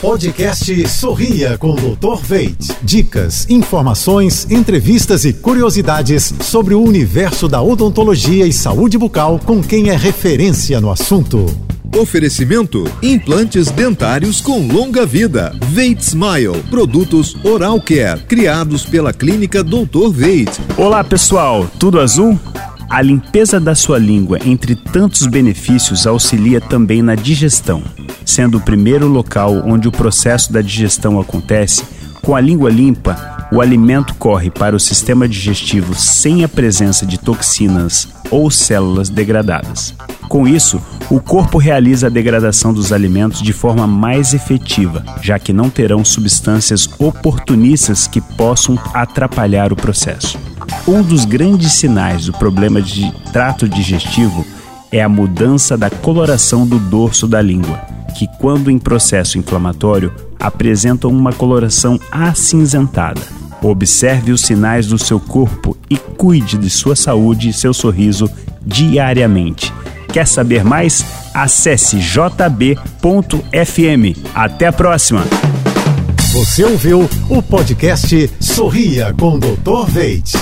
Podcast Sorria com o Dr. Veit. Dicas, informações, entrevistas e curiosidades sobre o universo da odontologia e saúde bucal com quem é referência no assunto. Oferecimento: implantes dentários com longa vida. Veit Smile, produtos Oral Care, criados pela clínica Dr. Veit. Olá, pessoal, tudo azul? A limpeza da sua língua, entre tantos benefícios, auxilia também na digestão. Sendo o primeiro local onde o processo da digestão acontece, com a língua limpa, o alimento corre para o sistema digestivo sem a presença de toxinas ou células degradadas. Com isso, o corpo realiza a degradação dos alimentos de forma mais efetiva, já que não terão substâncias oportunistas que possam atrapalhar o processo. Um dos grandes sinais do problema de trato digestivo é a mudança da coloração do dorso da língua, que, quando em processo inflamatório, apresenta uma coloração acinzentada. Observe os sinais do seu corpo e cuide de sua saúde e seu sorriso diariamente. Quer saber mais? Acesse jb.fm. Até a próxima! Você ouviu o podcast Sorria com Dr. Veit.